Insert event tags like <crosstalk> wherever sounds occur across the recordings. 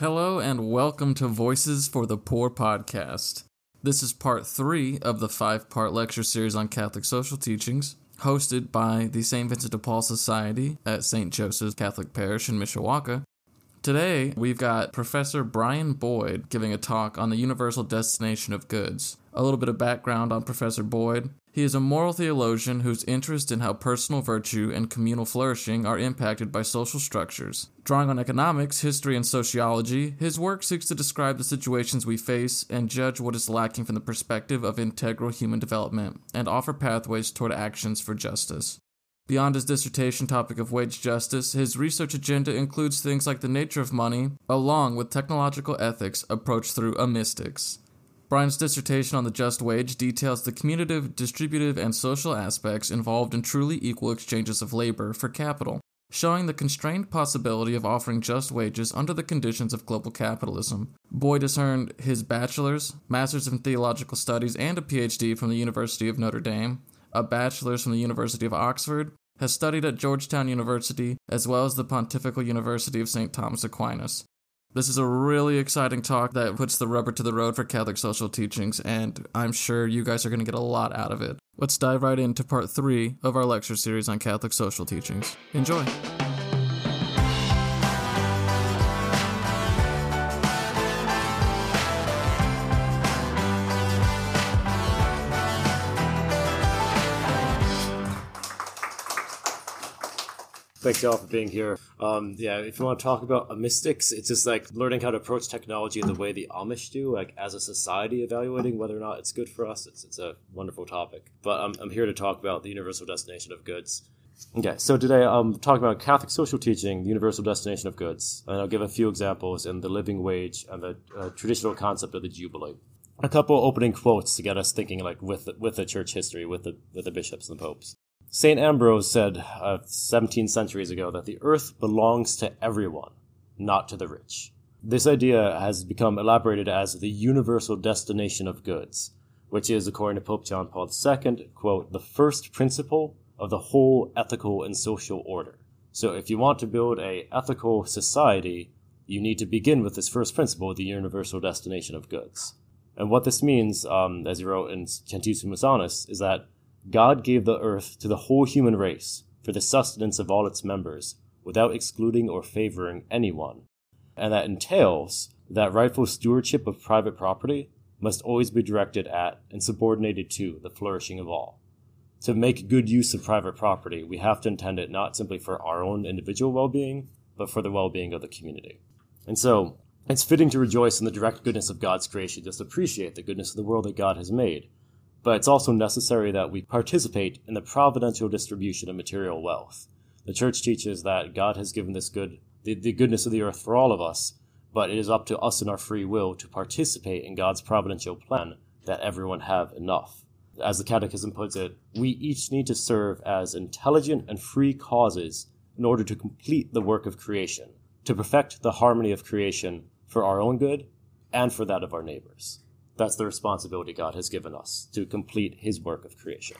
Hello and welcome to Voices for the Poor podcast. This is part three of the five part lecture series on Catholic social teachings, hosted by the St. Vincent de Paul Society at St. Joseph's Catholic Parish in Mishawaka. Today, we've got Professor Brian Boyd giving a talk on the universal destination of goods. A little bit of background on Professor Boyd. He is a moral theologian whose interest in how personal virtue and communal flourishing are impacted by social structures. Drawing on economics, history, and sociology, his work seeks to describe the situations we face and judge what is lacking from the perspective of integral human development, and offer pathways toward actions for justice. Beyond his dissertation topic of wage justice, his research agenda includes things like the nature of money, along with technological ethics approached through a mystics. Brian's dissertation on the just wage details the commutative, distributive, and social aspects involved in truly equal exchanges of labor for capital, showing the constrained possibility of offering just wages under the conditions of global capitalism. Boyd has earned his bachelor's, master's in theological studies, and a PhD from the University of Notre Dame, a bachelor's from the University of Oxford, has studied at Georgetown University, as well as the Pontifical University of St. Thomas Aquinas. This is a really exciting talk that puts the rubber to the road for Catholic social teachings, and I'm sure you guys are going to get a lot out of it. Let's dive right into part three of our lecture series on Catholic social teachings. Enjoy! Thanks y'all for being here. Um, yeah, if you want to talk about mystics, it's just like learning how to approach technology in the way the Amish do, like as a society, evaluating whether or not it's good for us. It's, it's a wonderful topic. But I'm, I'm here to talk about the universal destination of goods. Okay, so today I'm talking about Catholic social teaching, the universal destination of goods, and I'll give a few examples in the living wage and the uh, traditional concept of the jubilee. A couple opening quotes to get us thinking, like with the, with the church history, with the with the bishops and the popes. St. Ambrose said uh, 17 centuries ago that the earth belongs to everyone, not to the rich. This idea has become elaborated as the universal destination of goods, which is, according to Pope John Paul II, quote, the first principle of the whole ethical and social order. So if you want to build a ethical society, you need to begin with this first principle, the universal destination of goods. And what this means, um, as he wrote in Centesimus Annus, is that God gave the earth to the whole human race for the sustenance of all its members, without excluding or favoring anyone. And that entails that rightful stewardship of private property must always be directed at and subordinated to the flourishing of all. To make good use of private property, we have to intend it not simply for our own individual well being, but for the well being of the community. And so, it's fitting to rejoice in the direct goodness of God's creation, just appreciate the goodness of the world that God has made but it's also necessary that we participate in the providential distribution of material wealth. The church teaches that God has given this good, the, the goodness of the earth for all of us, but it is up to us in our free will to participate in God's providential plan that everyone have enough. As the Catechism puts it, we each need to serve as intelligent and free causes in order to complete the work of creation, to perfect the harmony of creation for our own good and for that of our neighbors. That's the responsibility God has given us to complete his work of creation.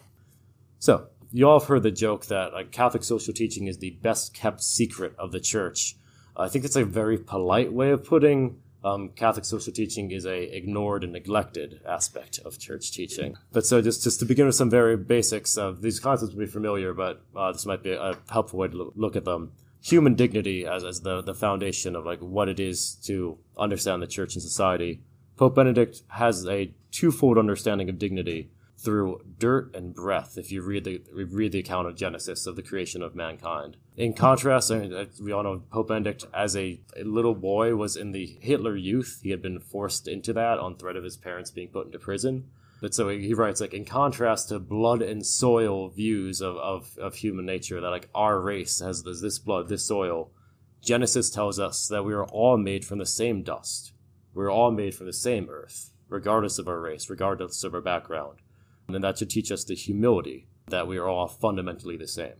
So, you all have heard the joke that like, Catholic social teaching is the best kept secret of the church. I think it's a very polite way of putting um, Catholic social teaching is a ignored and neglected aspect of church teaching. But so just, just to begin with some very basics, of these concepts will be familiar, but uh, this might be a helpful way to look at them. Human dignity as, as the, the foundation of like what it is to understand the church and society. Pope Benedict has a twofold understanding of dignity through dirt and breath if you read the read the account of Genesis of the creation of mankind. In contrast, uh, we all know Pope Benedict as a, a, little boy was in the Hitler Youth. He had been forced into that on threat of his parents being put into prison. But so he writes like in contrast to blood and soil views of, of, of human nature that like our race has this blood, this soil. Genesis tells us that we are all made from the same dust we're all made from the same earth, regardless of our race, regardless of our background. And that should teach us the humility that we are all fundamentally the same.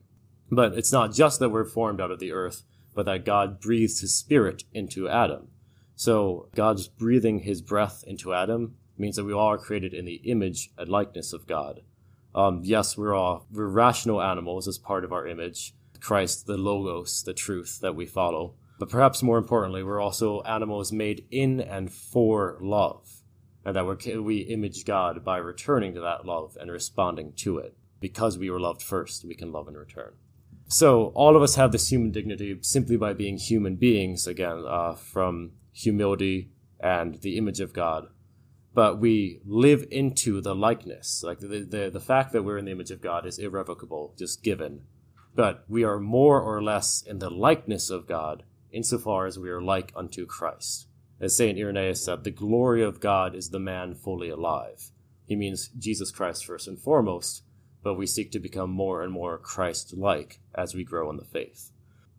But it's not just that we're formed out of the earth, but that God breathes his spirit into Adam. So God's breathing his breath into Adam means that we all are created in the image and likeness of God. Um, yes, we're all we're rational animals as part of our image. Christ, the logos, the truth that we follow. But perhaps more importantly, we're also animals made in and for love, and that we we image God by returning to that love and responding to it. Because we were loved first, we can love in return. So all of us have this human dignity simply by being human beings, again, uh, from humility and the image of God. But we live into the likeness. Like the, the, the fact that we're in the image of God is irrevocable, just given. But we are more or less in the likeness of God insofar as we are like unto Christ. As St. Irenaeus said, the glory of God is the man fully alive. He means Jesus Christ first and foremost, but we seek to become more and more Christ like as we grow in the faith.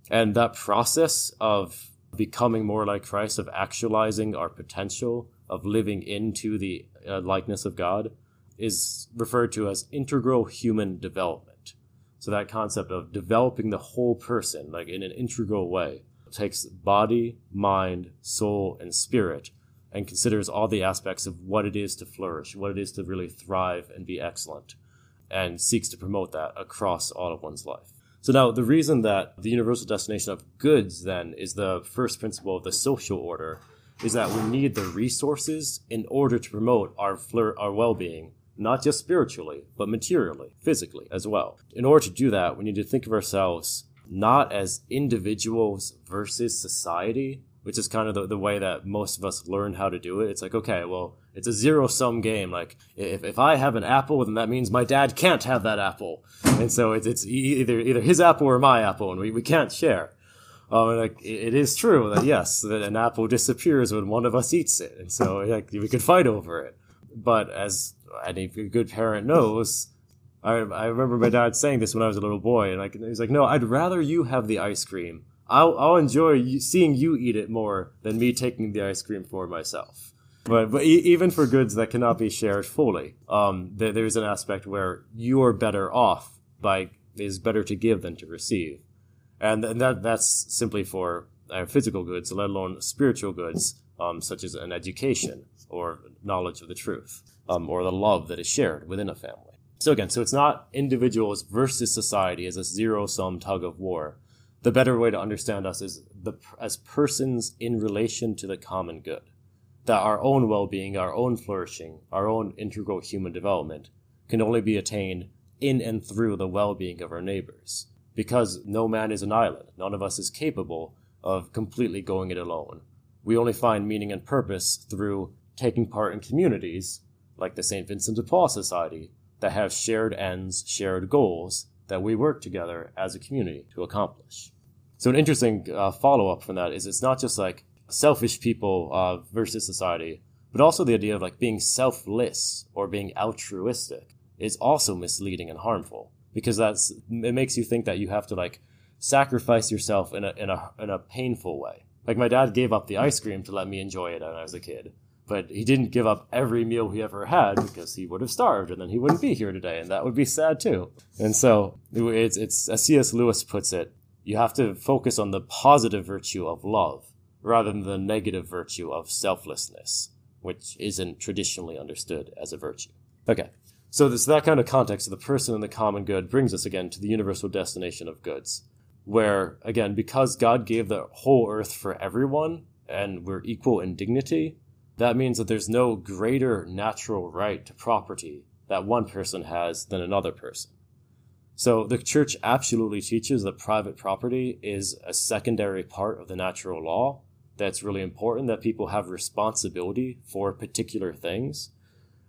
And that process of becoming more like Christ, of actualizing our potential, of living into the uh, likeness of God, is referred to as integral human development. So that concept of developing the whole person, like in an integral way, takes body, mind, soul, and spirit and considers all the aspects of what it is to flourish, what it is to really thrive and be excellent, and seeks to promote that across all of one's life. So now the reason that the universal destination of goods then is the first principle of the social order is that we need the resources in order to promote our flir- our well-being, not just spiritually, but materially, physically as well. In order to do that, we need to think of ourselves not as individuals versus society, which is kind of the, the way that most of us learn how to do it. It's like, okay, well, it's a zero sum game. Like, if, if I have an apple, then that means my dad can't have that apple. And so it's, it's either, either his apple or my apple, and we, we can't share. Um, like, it is true that yes, that an apple disappears when one of us eats it. And so like, we could fight over it. But as any good parent knows, I, I remember my dad saying this when I was a little boy, and like he's like, "No, I'd rather you have the ice cream. I'll I'll enjoy you, seeing you eat it more than me taking the ice cream for myself." But but e- even for goods that cannot be shared fully, um, there, there's an aspect where you are better off by is better to give than to receive, and, and that that's simply for uh, physical goods, let alone spiritual goods, um, such as an education or knowledge of the truth, um, or the love that is shared within a family. So again, so it's not individuals versus society as a zero sum tug of war. The better way to understand us is the as persons in relation to the common good. That our own well-being, our own flourishing, our own integral human development can only be attained in and through the well-being of our neighbors. Because no man is an island. None of us is capable of completely going it alone. We only find meaning and purpose through taking part in communities like the St. Vincent de Paul Society, that have shared ends, shared goals that we work together as a community to accomplish. So an interesting uh, follow up from that is it's not just like selfish people uh, versus society, but also the idea of like being selfless or being altruistic is also misleading and harmful because that's it makes you think that you have to like sacrifice yourself in a in a in a painful way. Like my dad gave up the ice cream to let me enjoy it when I was a kid but he didn't give up every meal he ever had because he would have starved and then he wouldn't be here today and that would be sad too. And so it's, it's as cs lewis puts it you have to focus on the positive virtue of love rather than the negative virtue of selflessness which isn't traditionally understood as a virtue. Okay. So this that kind of context of the person and the common good brings us again to the universal destination of goods where again because god gave the whole earth for everyone and we're equal in dignity that means that there's no greater natural right to property that one person has than another person. So the church absolutely teaches that private property is a secondary part of the natural law. That's really important that people have responsibility for particular things.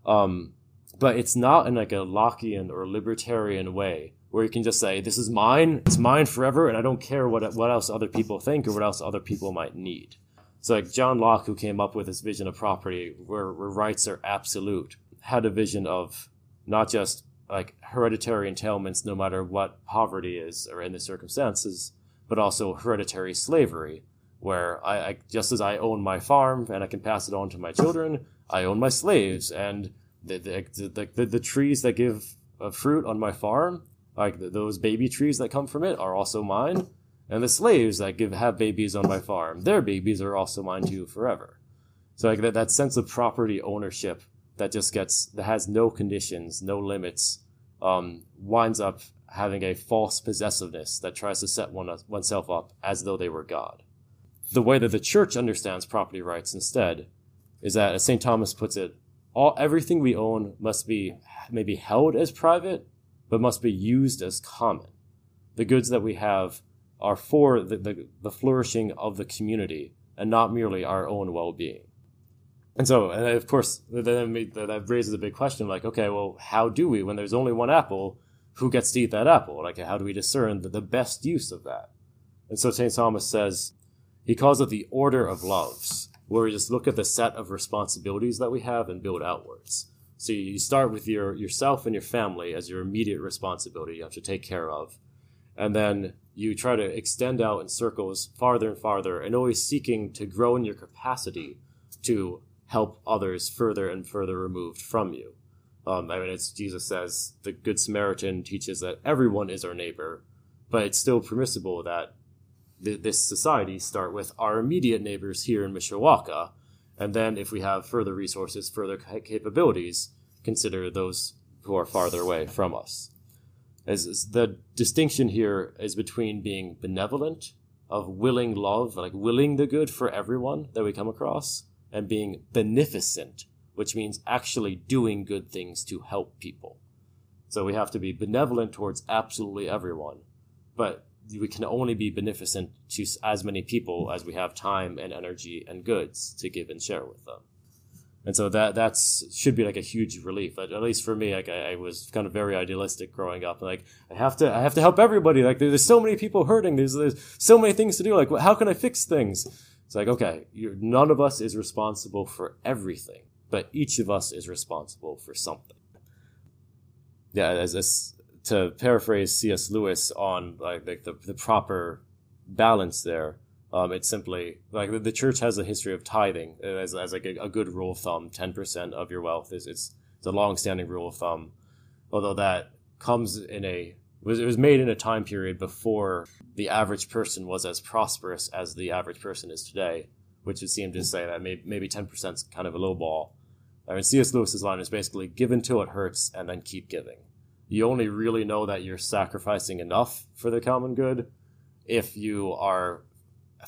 Um, but it's not in like a Lockean or libertarian way where you can just say, this is mine, it's mine forever, and I don't care what, what else other people think or what else other people might need. So like John Locke, who came up with this vision of property where, where rights are absolute, had a vision of not just like hereditary entailments, no matter what poverty is or in the circumstances, but also hereditary slavery, where I, I just as I own my farm and I can pass it on to my children, I own my slaves. And the the, the, the, the trees that give uh, fruit on my farm, like those baby trees that come from it, are also mine and the slaves that give have babies on my farm, their babies are also mine too forever. So like that, that sense of property ownership that just gets that has no conditions, no limits, um, winds up having a false possessiveness that tries to set one oneself up as though they were God. the way that the church understands property rights instead is that, as St. Thomas puts it, all everything we own must be maybe held as private, but must be used as common. The goods that we have are for the, the, the flourishing of the community and not merely our own well being. And so, and of course, that raises a big question like, okay, well, how do we, when there's only one apple, who gets to eat that apple? Like, how do we discern the, the best use of that? And so St. Thomas says, he calls it the order of loves, where we just look at the set of responsibilities that we have and build outwards. So you start with your yourself and your family as your immediate responsibility you have to take care of. And then you try to extend out in circles farther and farther and always seeking to grow in your capacity to help others further and further removed from you. Um, I mean, it's Jesus says the Good Samaritan teaches that everyone is our neighbor, but it's still permissible that th- this society start with our immediate neighbors here in Mishawaka, and then if we have further resources, further capabilities, consider those who are farther away from us. The distinction here is between being benevolent, of willing love, like willing the good for everyone that we come across, and being beneficent, which means actually doing good things to help people. So we have to be benevolent towards absolutely everyone, but we can only be beneficent to as many people as we have time and energy and goods to give and share with them. And so that that's should be like a huge relief. At, at least for me, like I, I, was kind of very idealistic growing up. Like I have to I have to help everybody. Like there's so many people hurting. There's there's so many things to do. Like how can I fix things? It's like, okay, none of us is responsible for everything, but each of us is responsible for something. Yeah, as, as to paraphrase C.S. Lewis on like, like the, the proper balance there, um, it's simply like the, church has a history of tithing as, as like a, a good rule of thumb. Ten percent of your wealth is it's, it's a long-standing rule of thumb, although that comes in a was, it was made in a time period before the average person was as prosperous as the average person is today, which would seem to say that maybe, maybe 10% is kind of a low ball. I mean, C.S. Lewis's line is basically give until it hurts and then keep giving. You only really know that you're sacrificing enough for the common good if you are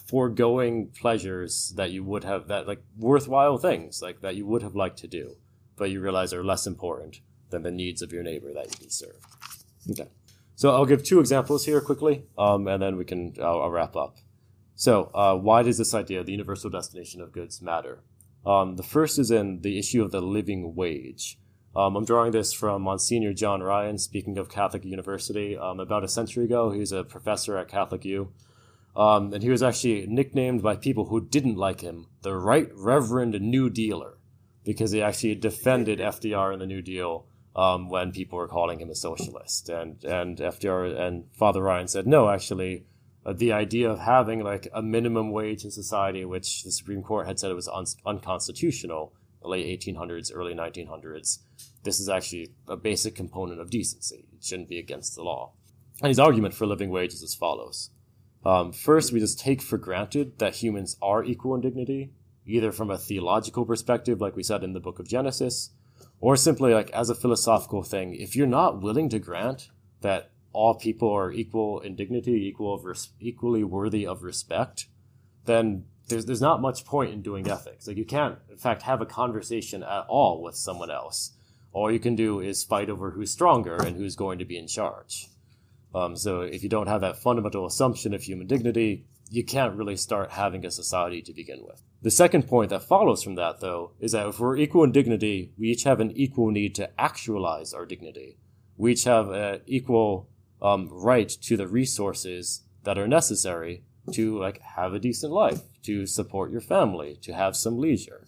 foregoing pleasures that you would have that like worthwhile things like that you would have liked to do, but you realize are less important than the needs of your neighbor that you can serve. Okay. So I'll give two examples here quickly, um, and then we can I'll, I'll wrap up. So uh, why does this idea, the universal destination of goods, matter? Um, the first is in the issue of the living wage. Um, I'm drawing this from Monsignor John Ryan, speaking of Catholic University. Um, about a century ago, he's a professor at Catholic U. Um, and he was actually nicknamed by people who didn't like him the Right Reverend New Dealer because he actually defended FDR and the New Deal um, when people were calling him a socialist. And, and FDR and Father Ryan said, no, actually, uh, the idea of having like a minimum wage in society, which the Supreme Court had said it was un- unconstitutional, late 1800s, early 1900s, this is actually a basic component of decency. It shouldn't be against the law. And his argument for living wage is as follows. Um, first, we just take for granted that humans are equal in dignity, either from a theological perspective, like we said in the book of Genesis, or simply like as a philosophical thing, if you're not willing to grant that all people are equal in dignity, equal of res- equally worthy of respect, then there's there's not much point in doing ethics. Like you can't, in fact, have a conversation at all with someone else. All you can do is fight over who's stronger and who's going to be in charge. Um, so if you don't have that fundamental assumption of human dignity, you can't really start having a society to begin with. The second point that follows from that, though, is that if we're equal in dignity, we each have an equal need to actualize our dignity. We each have an equal um, right to the resources that are necessary to like have a decent life, to support your family, to have some leisure.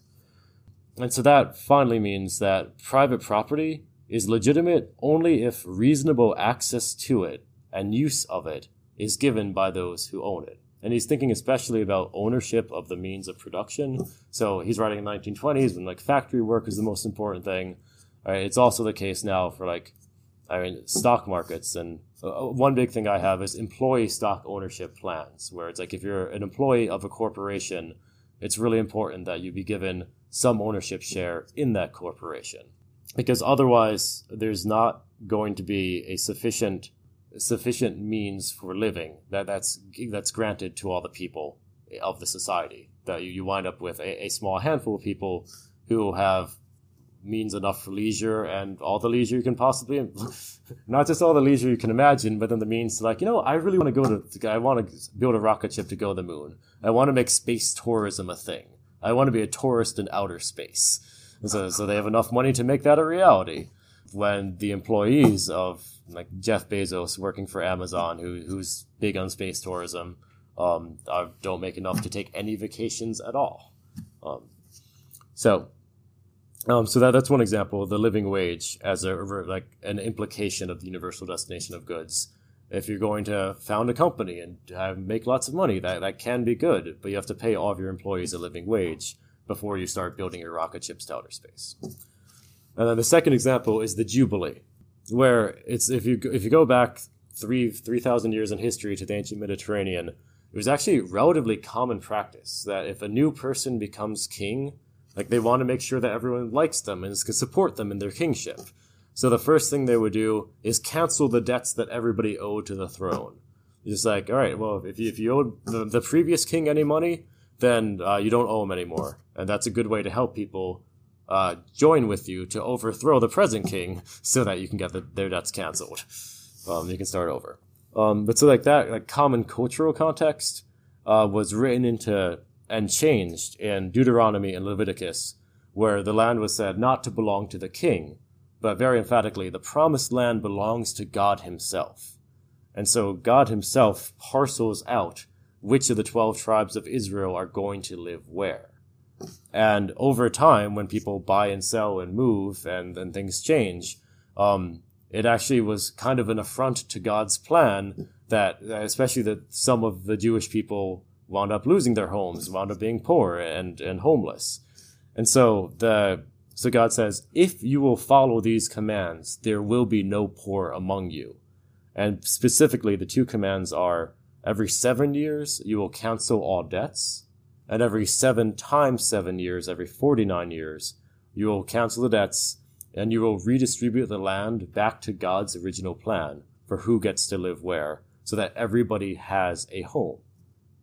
And so that finally means that private property is legitimate only if reasonable access to it and use of it is given by those who own it and he's thinking especially about ownership of the means of production. So he's writing in the 1920s when like factory work is the most important thing. Right? It's also the case now for like, I mean, stock markets. And uh, one big thing I have is employee stock ownership plans, where it's like if you're an employee of a corporation, it's really important that you be given some ownership share in that corporation, because otherwise there's not going to be a sufficient sufficient means for living. That that's that's granted to all the people of the society. That you, you wind up with a, a small handful of people who have means enough for leisure and all the leisure you can possibly <laughs> not just all the leisure you can imagine but then the means to like you know i really want to go to i want to build a rocket ship to go to the moon. I want to make space tourism a thing. I want to be a tourist in outer space. So, so they have enough money to make that a reality. When the employees of like jeff bezos working for amazon who, who's big on space tourism um, don't make enough to take any vacations at all um, so um, so that, that's one example, the living wage as a like an implication of the universal destination of goods. If you're going to found a company and have, make lots of money, that, that can be good, but you have to pay all of your employees a living wage before you start building your rocket ships to outer space. And then the second example is the Jubilee, where it's if you if you go back three three thousand years in history to the ancient Mediterranean, it was actually relatively common practice that if a new person becomes king, like they want to make sure that everyone likes them and can support them in their kingship. So the first thing they would do is cancel the debts that everybody owed to the throne. It's like, all right, well, if you, if you owed the, the previous king any money, then uh, you don't owe him anymore. And that's a good way to help people uh, join with you to overthrow the present king so that you can get the, their debts canceled. Um, you can start over. Um, but so like that, like common cultural context uh, was written into and changed in Deuteronomy and Leviticus, where the land was said not to belong to the king, but very emphatically, the promised land belongs to God Himself. And so God Himself parcels out which of the 12 tribes of Israel are going to live where. And over time, when people buy and sell and move and, and things change, um, it actually was kind of an affront to God's plan that, especially that some of the Jewish people wound up losing their homes, wound up being poor and, and homeless. And so the so God says, if you will follow these commands, there will be no poor among you. And specifically, the two commands are every seven years you will cancel all debts, and every seven times seven years, every 49 years, you will cancel the debts and you will redistribute the land back to God's original plan for who gets to live where so that everybody has a home.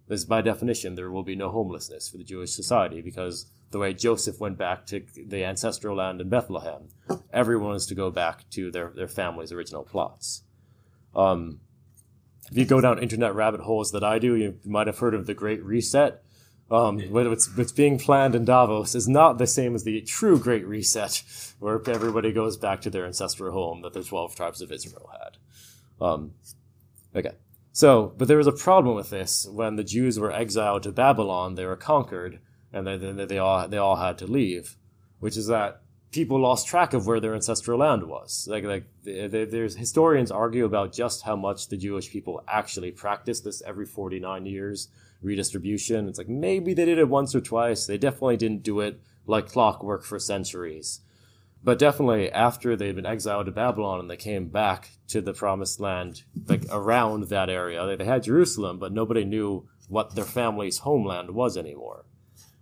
As by definition, there will be no homelessness for the Jewish society because the way Joseph went back to the ancestral land in Bethlehem, everyone is to go back to their, their family's original plots. Um, if you go down internet rabbit holes that I do, you might have heard of the Great Reset. Um, what's, what's being planned in Davos is not the same as the true Great Reset, where everybody goes back to their ancestral home that the 12 tribes of Israel had. Um, okay. So, but there was a problem with this when the Jews were exiled to Babylon. They were conquered, and then they, they all they all had to leave, which is that people lost track of where their ancestral land was. Like like there's historians argue about just how much the Jewish people actually practiced this every 49 years redistribution. It's like maybe they did it once or twice. They definitely didn't do it like clockwork for centuries. But definitely after they'd been exiled to Babylon and they came back to the promised land, like around that area, they had Jerusalem, but nobody knew what their family's homeland was anymore.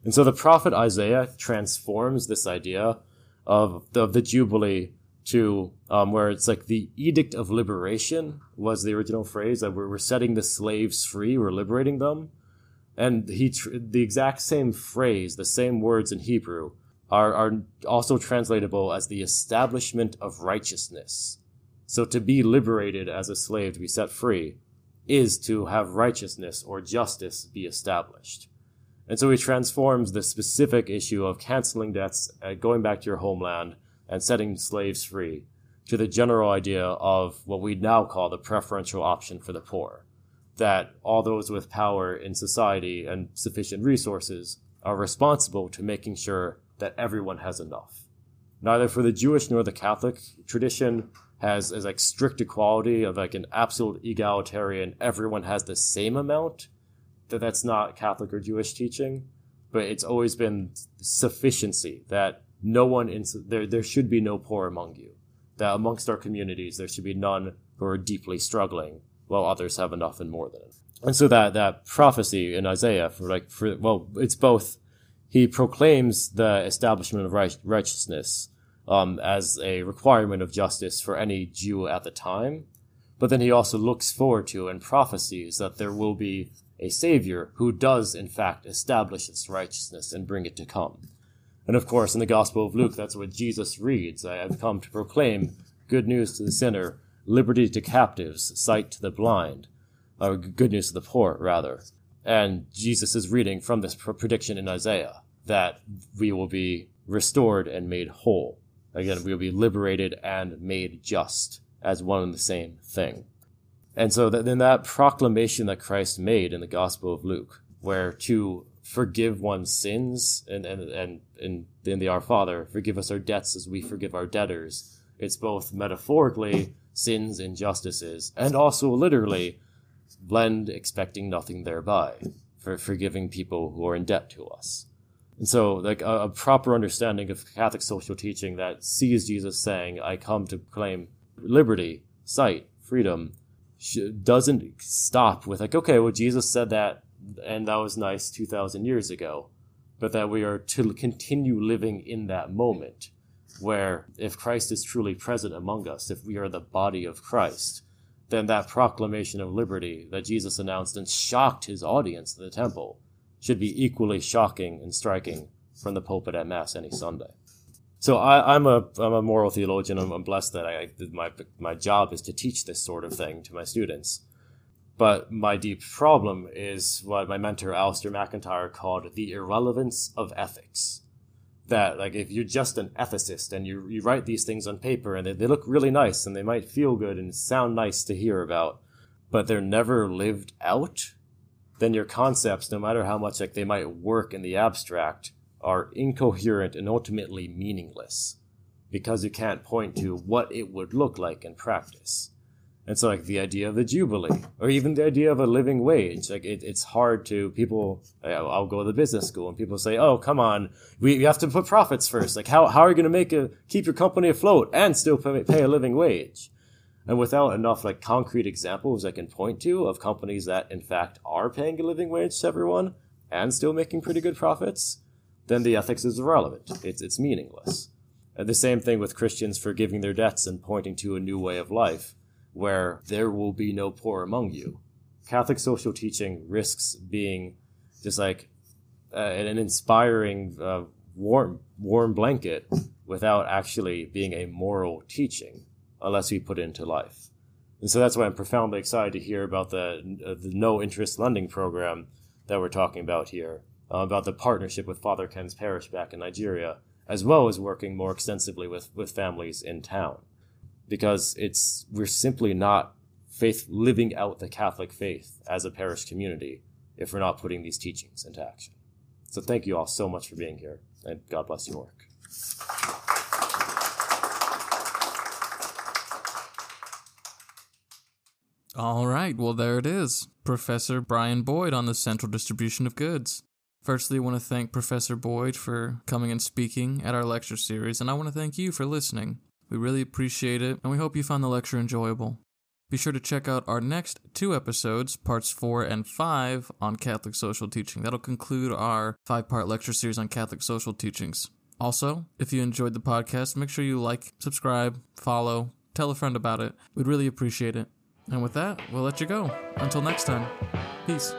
And so the prophet Isaiah transforms this idea of the, of the Jubilee to um, where it's like the edict of liberation was the original phrase that we're, we're setting the slaves free, we're liberating them. And he, tr- the exact same phrase, the same words in Hebrew are, are also translatable as the establishment of righteousness. So to be liberated as a slave, to be set free, is to have righteousness or justice be established. And so he transforms the specific issue of canceling debts, uh, going back to your homeland, and setting slaves free to the general idea of what we now call the preferential option for the poor. That all those with power in society and sufficient resources are responsible to making sure that everyone has enough. Neither for the Jewish nor the Catholic tradition has as like strict equality of like an absolute egalitarian, everyone has the same amount. That that's not Catholic or Jewish teaching, but it's always been sufficiency that no one in there there should be no poor among you. That amongst our communities there should be none who are deeply struggling, while others have enough and more than it. And so that that prophecy in Isaiah for like for well, it's both he proclaims the establishment of righteousness um, as a requirement of justice for any Jew at the time. But then he also looks forward to and prophesies that there will be a Savior who does, in fact, establish its righteousness and bring it to come. And of course, in the Gospel of Luke, that's what Jesus reads I have come to proclaim good news to the sinner, liberty to captives, sight to the blind, oh, or good news to the poor, rather. And Jesus is reading from this prediction in Isaiah that we will be restored and made whole. Again, we will be liberated and made just as one and the same thing. And so that, then that proclamation that Christ made in the Gospel of Luke, where to forgive one's sins and, and, and, and in the Our Father, forgive us our debts as we forgive our debtors. It's both metaphorically sins, injustices, and also literally blend expecting nothing thereby for forgiving people who are in debt to us. And so, like a, a, proper understanding of Catholic social teaching that sees Jesus saying, "I come to claim liberty, sight, freedom," doesn't stop with like, okay, well, Jesus said that, and that was nice two thousand years ago, but that we are to continue living in that moment, where if Christ is truly present among us, if we are the body of Christ, then that proclamation of liberty that Jesus announced and shocked his audience in the temple should be equally shocking and striking from the pulpit at Mass any Sunday. So I, am a I'm a moral theologian. I'm, I'm blessed that I, my my job is to teach this sort of thing to my students. But my deep problem is what my mentor Alasdair MacIntyre called the irrelevance of ethics. That like if you're just an ethicist and you you write these things on paper and they, they look really nice and they might feel good and sound nice to hear about, but they're never lived out then your concepts, no matter how much like they might work in the abstract, are incoherent and ultimately meaningless because you can't point to what it would look like in practice. And so, like the idea of the jubilee, or even the idea of a living wage, like it, it's hard to people. I'll go to the business school, and people say, "Oh, come on, we, we have to put profits first. Like, how how are you going to make a keep your company afloat and still pay, pay a living wage?" And without enough like concrete examples I can point to of companies that in fact are paying a living wage to everyone and still making pretty good profits, then the ethics is irrelevant. It's it's meaningless. And the same thing with Christians forgiving their debts and pointing to a new way of life where there will be no poor among you. Catholic social teaching risks being just like uh, an inspiring uh, warm warm blanket without actually being a moral teaching unless we put it into life. And so that's why I'm profoundly excited to hear about the, uh, the no interest lending program that we're talking about here, uh, about the partnership with Father Ken's parish back in Nigeria, as well as working more extensively with, with families in town. Because it's we're simply not faith living out the Catholic faith as a parish community if we're not putting these teachings into action. So thank you all so much for being here, and God bless your work. All right, well, there it is. Professor Brian Boyd on the central distribution of goods. Firstly, I want to thank Professor Boyd for coming and speaking at our lecture series, and I want to thank you for listening. We really appreciate it, and we hope you found the lecture enjoyable. Be sure to check out our next two episodes, parts four and five, on Catholic social teaching. That'll conclude our five part lecture series on Catholic social teachings. Also, if you enjoyed the podcast, make sure you like, subscribe, follow, tell a friend about it. We'd really appreciate it. And with that, we'll let you go. Until next time, peace.